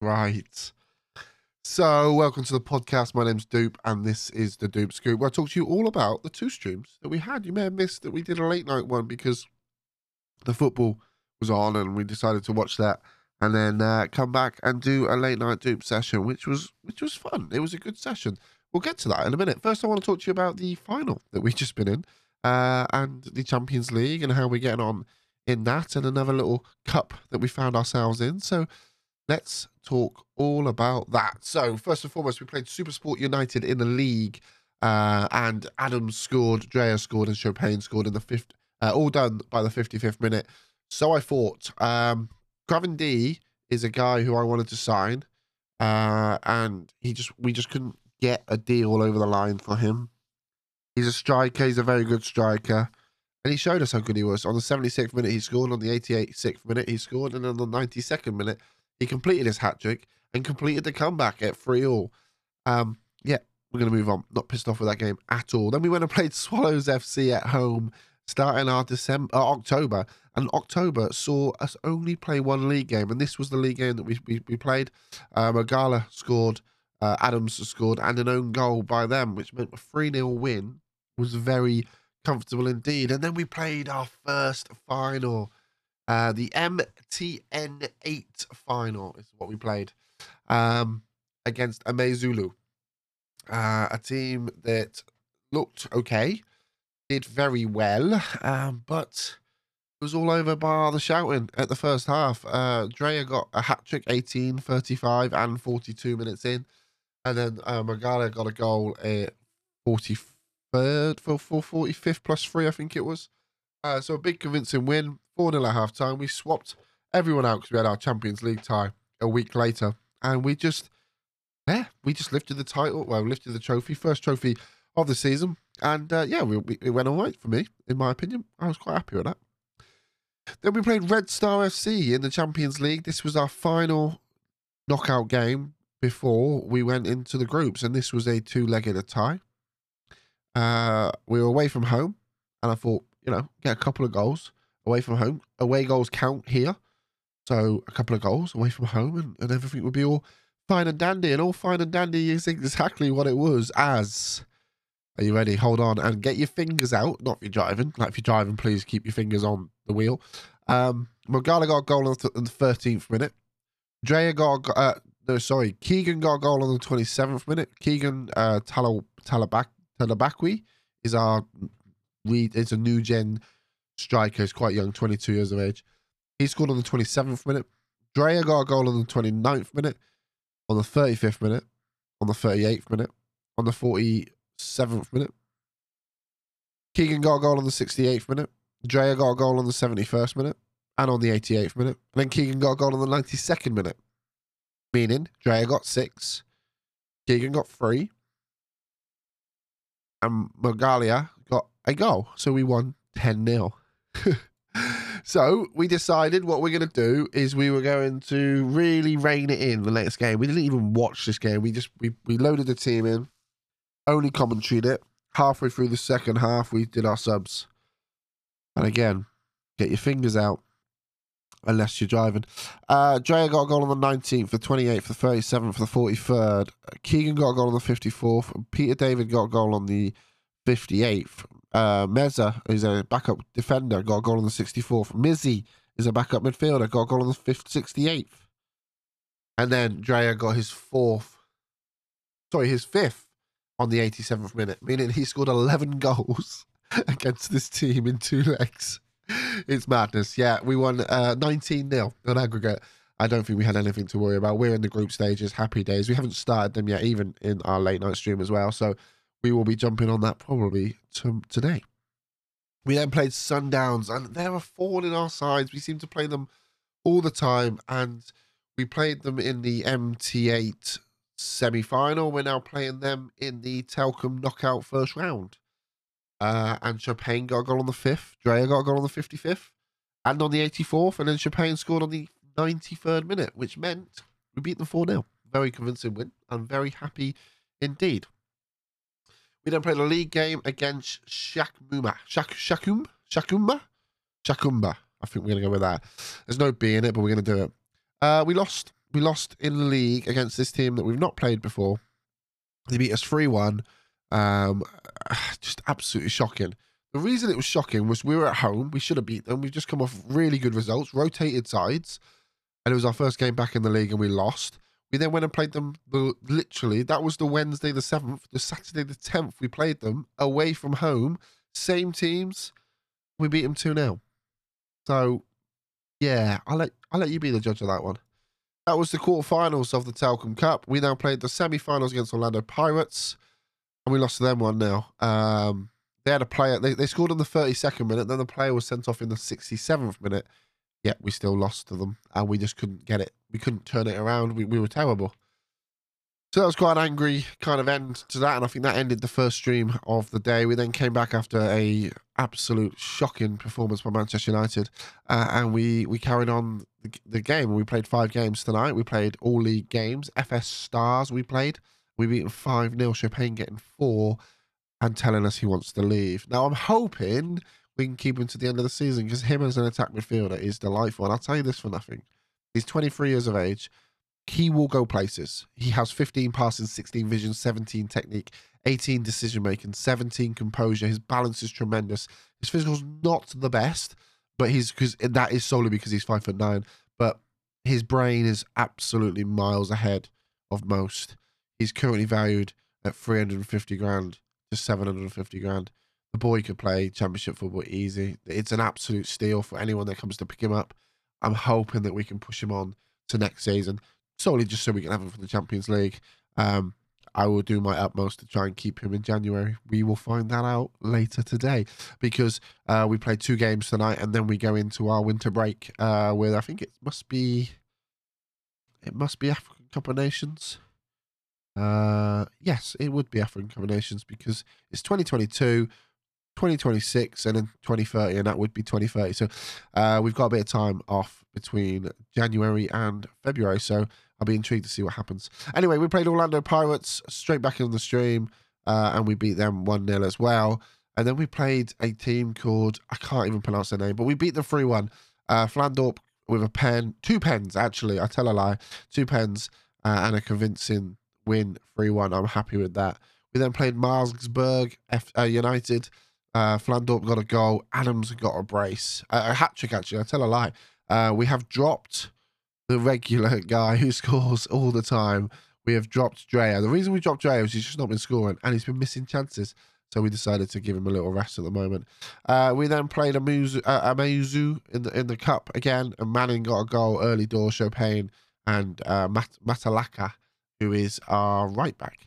Right. So, welcome to the podcast. My name's Dupe, and this is the Dupe Scoop, where I talk to you all about the two streams that we had. You may have missed that we did a late night one because the football was on, and we decided to watch that, and then uh, come back and do a late night Dupe session, which was which was fun. It was a good session. We'll get to that in a minute. First, I want to talk to you about the final that we've just been in, uh, and the Champions League, and how we're getting on in that, and another little cup that we found ourselves in. So let's talk all about that. So, first and foremost, we played Super Sport United in the league, uh, and Adams scored, Drea scored, and Chopin scored in the fifth, uh, all done by the 55th minute. So I thought, um, Gravin D is a guy who I wanted to sign, uh, and he just we just couldn't get a deal over the line for him. He's a striker. He's a very good striker. And he showed us how good he was. On the 76th minute, he scored. On the 86th minute, he scored. And on the 92nd minute, he completed his hat trick and completed the comeback at 3 all. Um, yeah, we're going to move on. Not pissed off with that game at all. Then we went and played Swallows FC at home, starting our December, uh, October. And October saw us only play one league game. And this was the league game that we, we, we played. Magala scored, uh, Adams scored, and an own goal by them, which meant a 3 0 win was very comfortable indeed. And then we played our first final uh, the MTN8 final is what we played um, against AmaZulu, uh, a team that looked okay, did very well, um, but it was all over by the shouting at the first half. Uh, Drea got a hat trick 18, 35, and 42 minutes in. And then uh, Magala got a goal at 43rd for, for 45th plus three, I think it was. Uh, so a big convincing win. 4 0 at half time. We swapped everyone out because we had our Champions League tie a week later. And we just, yeah, we just lifted the title. Well, lifted the trophy, first trophy of the season. And uh, yeah, we, we, it went all right for me, in my opinion. I was quite happy with that. Then we played Red Star FC in the Champions League. This was our final knockout game before we went into the groups. And this was a two legged tie. Uh, we were away from home. And I thought, you know, get a couple of goals away from home. Away goals count here. So a couple of goals away from home and, and everything would be all fine and dandy. And all fine and dandy is exactly what it was as. Are you ready? Hold on and get your fingers out. Not if you're driving. Like if you're driving, please keep your fingers on the wheel. Um, Mogala got a goal on the 13th minute. Drea got, uh, no, sorry, Keegan got a goal on the 27th minute. Keegan uh, Talabakwi is our, it's a new gen striker. He's quite young, 22 years of age. He scored on the 27th minute. Drea got a goal on the 29th minute, on the 35th minute, on the 38th minute, on the 47th minute. Keegan got a goal on the 68th minute. Drea got a goal on the 71st minute and on the 88th minute. And then Keegan got a goal on the 92nd minute. Meaning Drea got six, Keegan got three, and Mogalia got a goal. So we won 10 0. so we decided what we're going to do is we were going to really rein it in the next game. We didn't even watch this game. We just we, we loaded the team in, only commentated it. Halfway through the second half, we did our subs. And again, get your fingers out unless you're driving. Uh, Drea got a goal on the 19th, the 28th, the 37th, the 43rd. Keegan got a goal on the 54th. Peter David got a goal on the 58th. Uh, Meza is a backup defender, got a goal on the 64th. Mizzy is a backup midfielder, got a goal on the 5th, 68th. And then Drea got his fourth, sorry, his fifth on the 87th minute, meaning he scored 11 goals against this team in two legs. It's madness. Yeah, we won uh, 19 uh, 0 on aggregate. I don't think we had anything to worry about. We're in the group stages, happy days. We haven't started them yet, even in our late night stream as well. So we will be jumping on that probably to, today. We then played Sundowns, and they're a in our sides. We seem to play them all the time, and we played them in the MTN8 semi final. We're now playing them in the Telkom knockout first round. Uh, and Chopin got a goal on the 5th, Drea got a goal on the 55th, and on the 84th, and then Chopin scored on the 93rd minute, which meant we beat them 4 0. Very convincing win. I'm very happy indeed. We then played a league game against Shakmuma. Shak Shakum? Shakumba? Shakumba. I think we're going to go with that. There's no B in it, but we're going to do it. Uh, we lost we lost in the league against this team that we've not played before. They beat us 3 1. Um, just absolutely shocking. The reason it was shocking was we were at home. We should have beat them. We've just come off really good results, rotated sides, and it was our first game back in the league and we lost. We then went and played them the, literally, that was the Wednesday the 7th. The Saturday the 10th, we played them away from home. Same teams. We beat them 2 0. So, yeah, I'll let, I'll let you be the judge of that one. That was the quarterfinals of the Telkom Cup. We now played the semi finals against Orlando Pirates, and we lost to them 1 0. Um, they had a player, they, they scored in the 32nd minute, then the player was sent off in the 67th minute. Yet we still lost to them, and we just couldn't get it. We couldn't turn it around. We, we were terrible. So that was quite an angry kind of end to that, and I think that ended the first stream of the day. We then came back after a absolute shocking performance by Manchester United, uh, and we we carried on the, the, game. We played five games tonight. We played all league games. FS Stars we played. We beat five 0 Chopin getting four, and telling us he wants to leave. Now I'm hoping we can keep him to the end of the season because him as an attack midfielder is delightful. And I'll tell you this for nothing. He's 23 years of age. He will go places. He has 15 passing, 16 vision, 17 technique, 18 decision making, 17 composure. His balance is tremendous. His physical's not the best, but he's because that is solely because he's five foot nine. But his brain is absolutely miles ahead of most. He's currently valued at 350 grand to 750 grand. The boy could play championship football easy. It's an absolute steal for anyone that comes to pick him up. I'm hoping that we can push him on to next season, solely just so we can have him for the Champions League. Um, I will do my utmost to try and keep him in January. We will find that out later today because uh, we play two games tonight and then we go into our winter break uh, with I think it must be it must be African Cup of Nations. Uh, yes, it would be African Cup of Nations because it's 2022. 2026 and then 2030, and that would be 2030. So uh, we've got a bit of time off between January and February. So I'll be intrigued to see what happens. Anyway, we played Orlando Pirates straight back in the stream, uh, and we beat them 1 0 as well. And then we played a team called, I can't even pronounce their name, but we beat them 3 1. Uh, Flandorp with a pen, two pens actually, I tell a lie, two pens, uh, and a convincing win 3 1. I'm happy with that. We then played Maritzburg F- uh, United. Uh, Flandorp got a goal. Adams got a brace. Uh, a hat trick, actually. I tell a lie. Uh, we have dropped the regular guy who scores all the time. We have dropped Drea. The reason we dropped Drea is he's just not been scoring and he's been missing chances. So we decided to give him a little rest at the moment. Uh, we then played AmaZulu, uh, in the in the cup again, and Manning got a goal early door. Chopin and uh, Mat- Matalaka, who is our right back.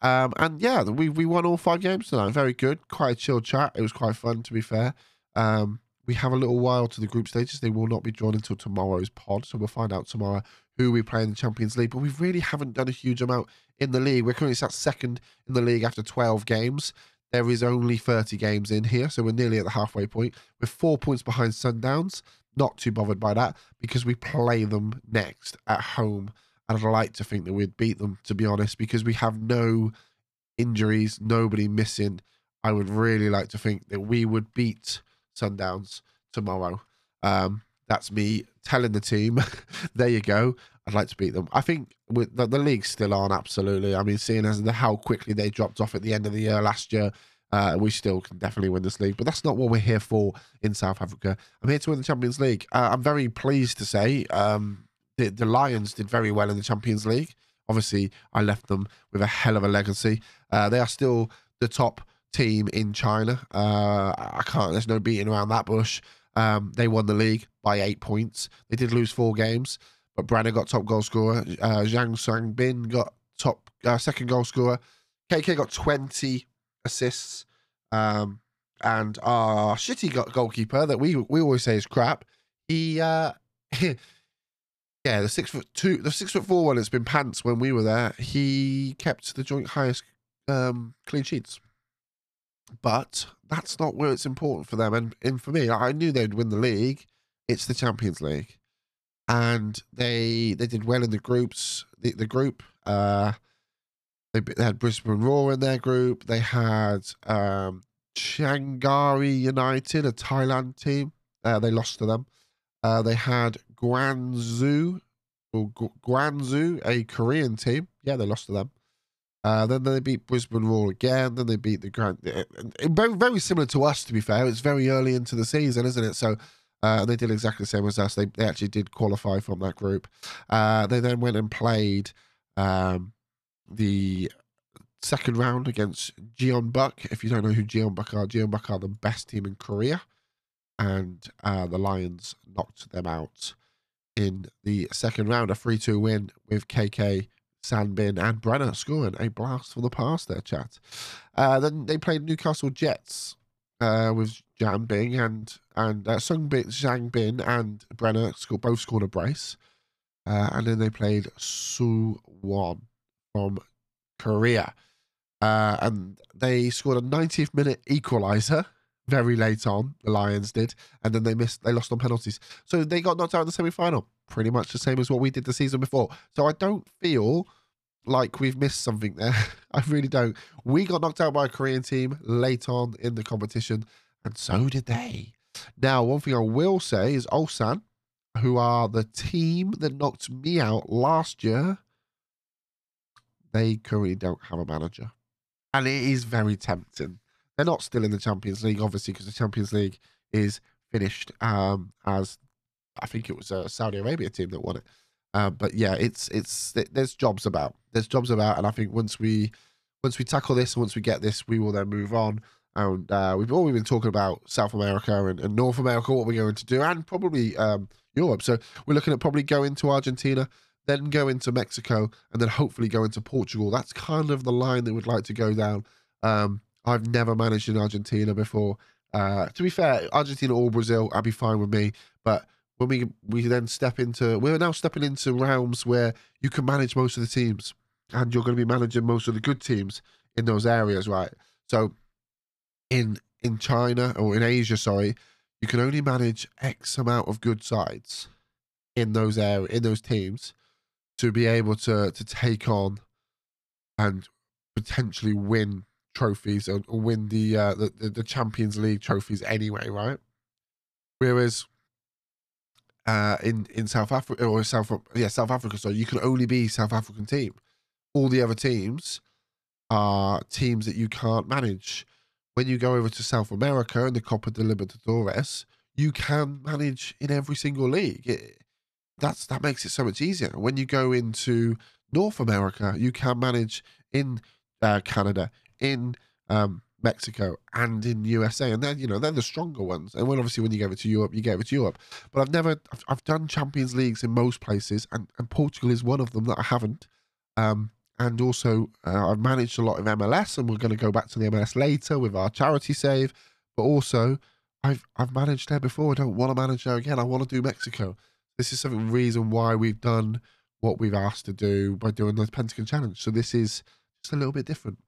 Um, and yeah, we we won all five games tonight. Very good. Quite a chill chat. It was quite fun, to be fair. Um, we have a little while to the group stages. They will not be drawn until tomorrow's pod, so we'll find out tomorrow who we play in the Champions League. But we really haven't done a huge amount in the league. We're currently sat second in the league after 12 games. There is only 30 games in here, so we're nearly at the halfway point. We're four points behind Sundowns. Not too bothered by that because we play them next at home I'd like to think that we'd beat them, to be honest, because we have no injuries, nobody missing. I would really like to think that we would beat Sundowns tomorrow. Um, that's me telling the team, there you go. I'd like to beat them. I think with the, the league's still on, absolutely. I mean, seeing as the, how quickly they dropped off at the end of the year last year, uh, we still can definitely win this league. But that's not what we're here for in South Africa. I'm here to win the Champions League. Uh, I'm very pleased to say um, the, the Lions did very well in the Champions League. Obviously, I left them with a hell of a legacy. Uh, they are still the top team in China. Uh, I can't. There's no beating around that bush. Um, they won the league by eight points. They did lose four games, but Brenner got top goal scorer. Uh, Zhang Sang Bin got top uh, second goal scorer. KK got 20 assists. Um, and our shitty goalkeeper that we we always say is crap. He uh, Yeah, the six foot two, the six foot four one has been pants when we were there. He kept the joint highest um, clean sheets, but that's not where it's important for them. And, and for me, I knew they'd win the league. It's the Champions League, and they they did well in the groups. The, the group, uh, they, they had Brisbane Roar in their group. They had um, Chiangrai United, a Thailand team. Uh, they lost to them. Uh, they had Guangzhou or Guangzhou, a Korean team. Yeah, they lost to them. Uh, then they beat Brisbane Roar again. Then they beat the Grand. Very, very similar to us, to be fair. It's very early into the season, isn't it? So uh, they did exactly the same as us. They, they actually did qualify from that group. Uh, they then went and played um, the second round against Jeonbuk. If you don't know who Jeonbuk are, Jeonbuk are the best team in Korea. And uh, the Lions knocked them out in the second round. A 3 2 win with KK Sanbin and Brenner scoring a blast for the past there, chat. Uh, then they played Newcastle Jets uh, with Jan Bing and and uh, Sung Bin, Zhang Bin and Brenner both scored a brace. Uh, and then they played Su Won from Korea. Uh, and they scored a 90th minute equaliser very late on. The Lions did, and then they missed. They lost on penalties, so they got knocked out in the semi final pretty much the same as what we did the season before. So I don't feel like we've missed something there. I really don't. We got knocked out by a Korean team late on in the competition, and so did they. Now, one thing I will say is Ulsan, who are the team that knocked me out last year, they currently don't have a manager. And it is very tempting. They're not still in the Champions League, obviously, because the Champions League is finished um, as I think it was a Saudi Arabia team that won it. Uh, but yeah, it's it's it, there's jobs about. There's jobs about, and I think once we once we tackle this, once we get this, we will then move on. And uh, we've already been talking about South America and, and, North America, what we're going to do, and probably um, Europe. So we're looking at probably going to Argentina, then go into Mexico, and then hopefully go into Portugal. That's kind of the line that we'd like to go down. Um, I've never managed in Argentina before. Uh, to be fair, Argentina or Brazil, I'd be fine with me. But when we we then step into we're now stepping into realms where you can manage most of the teams and you're going to be managing most of the good teams in those areas right so in in china or in asia sorry you can only manage x amount of good sides in those area in those teams to be able to to take on and potentially win trophies or, win the, uh, the the champions league trophies anyway right whereas uh, in in South Africa or South yeah South Africa. So you can only be South African team. All the other teams are teams that you can't manage. When you go over to South America and the Copa de Libertadores, you can manage in every single league. It, that's that makes it so much easier. When you go into North America, you can manage in uh, Canada, in um, Mexico and in USA, and then you know they're the stronger ones. And when obviously when you go to Europe, you get it to Europe. But I've never, I've, I've, done Champions Leagues in most places, and, and Portugal is one of them that I haven't. Um, and also uh, I've managed a lot of MLS, and we're going to go back to the MLS later with our charity save. But also, I've I've managed there before. I don't want to manage there again. I want to do Mexico. This is some reason why we've done what we've asked to do by doing the Pentagon Challenge. So this is just a little bit different.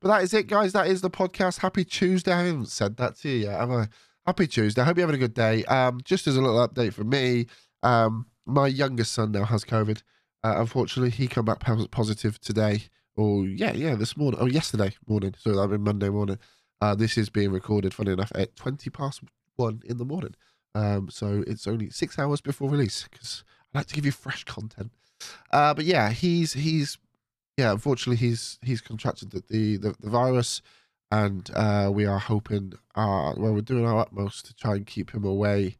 But that is it, guys. That is the podcast. Happy Tuesday. I haven't said that to you yet, have I? Happy Tuesday. I hope you're having a good day. Um, just as a little update from me, um, my youngest son now has COVID. Uh, unfortunately, he came back positive today. Or yeah, yeah, this morning. Oh, yesterday morning. So that been Monday morning. Uh, this is being recorded, funny enough, at 20 past one in the morning. Um, so it's only six hours before release because I like to give you fresh content. Uh, but yeah, he's he's yeah, unfortunately, he's he's contracted the the, the, the virus, and uh, we are hoping, uh, well, we're doing our utmost to try and keep him away,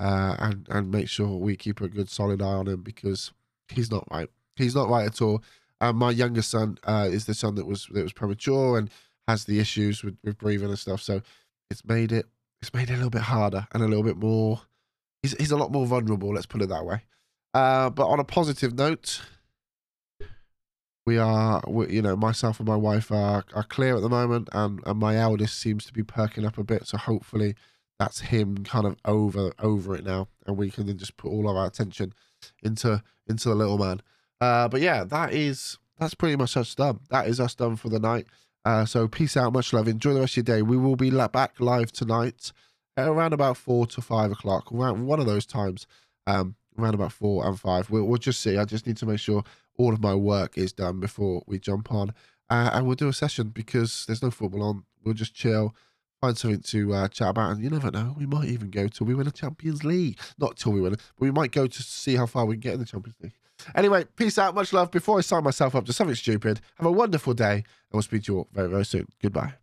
uh, and and make sure we keep a good solid eye on him because he's not right. He's not right at all. And my youngest son uh, is the son that was that was premature and has the issues with, with breathing and stuff. So it's made it it's made it a little bit harder and a little bit more. He's he's a lot more vulnerable. Let's put it that way. Uh, but on a positive note, we are, we, you know, myself and my wife are, are clear at the moment, and, and my eldest seems to be perking up a bit. So hopefully, that's him kind of over over it now, and we can then just put all of our attention into into the little man. Uh, but yeah, that is that's pretty much us done. That is us done for the night. Uh, so peace out, much love. Enjoy the rest of your day. We will be back live tonight around about four to five o'clock, around one of those times. Um, around about four and five. We'll, we'll just see. I just need to make sure all of my work is done before we jump on. Uh, and we'll do a session because there's no football on. We'll just chill, find something to uh, chat about. And you never know, we might even go till we win a Champions League. Not till we win but we might go to see how far we can get in the Champions League. Anyway, peace out. Much love. Before I sign myself up to something stupid, have a wonderful day, and we'll speak to you all very, very soon. Goodbye.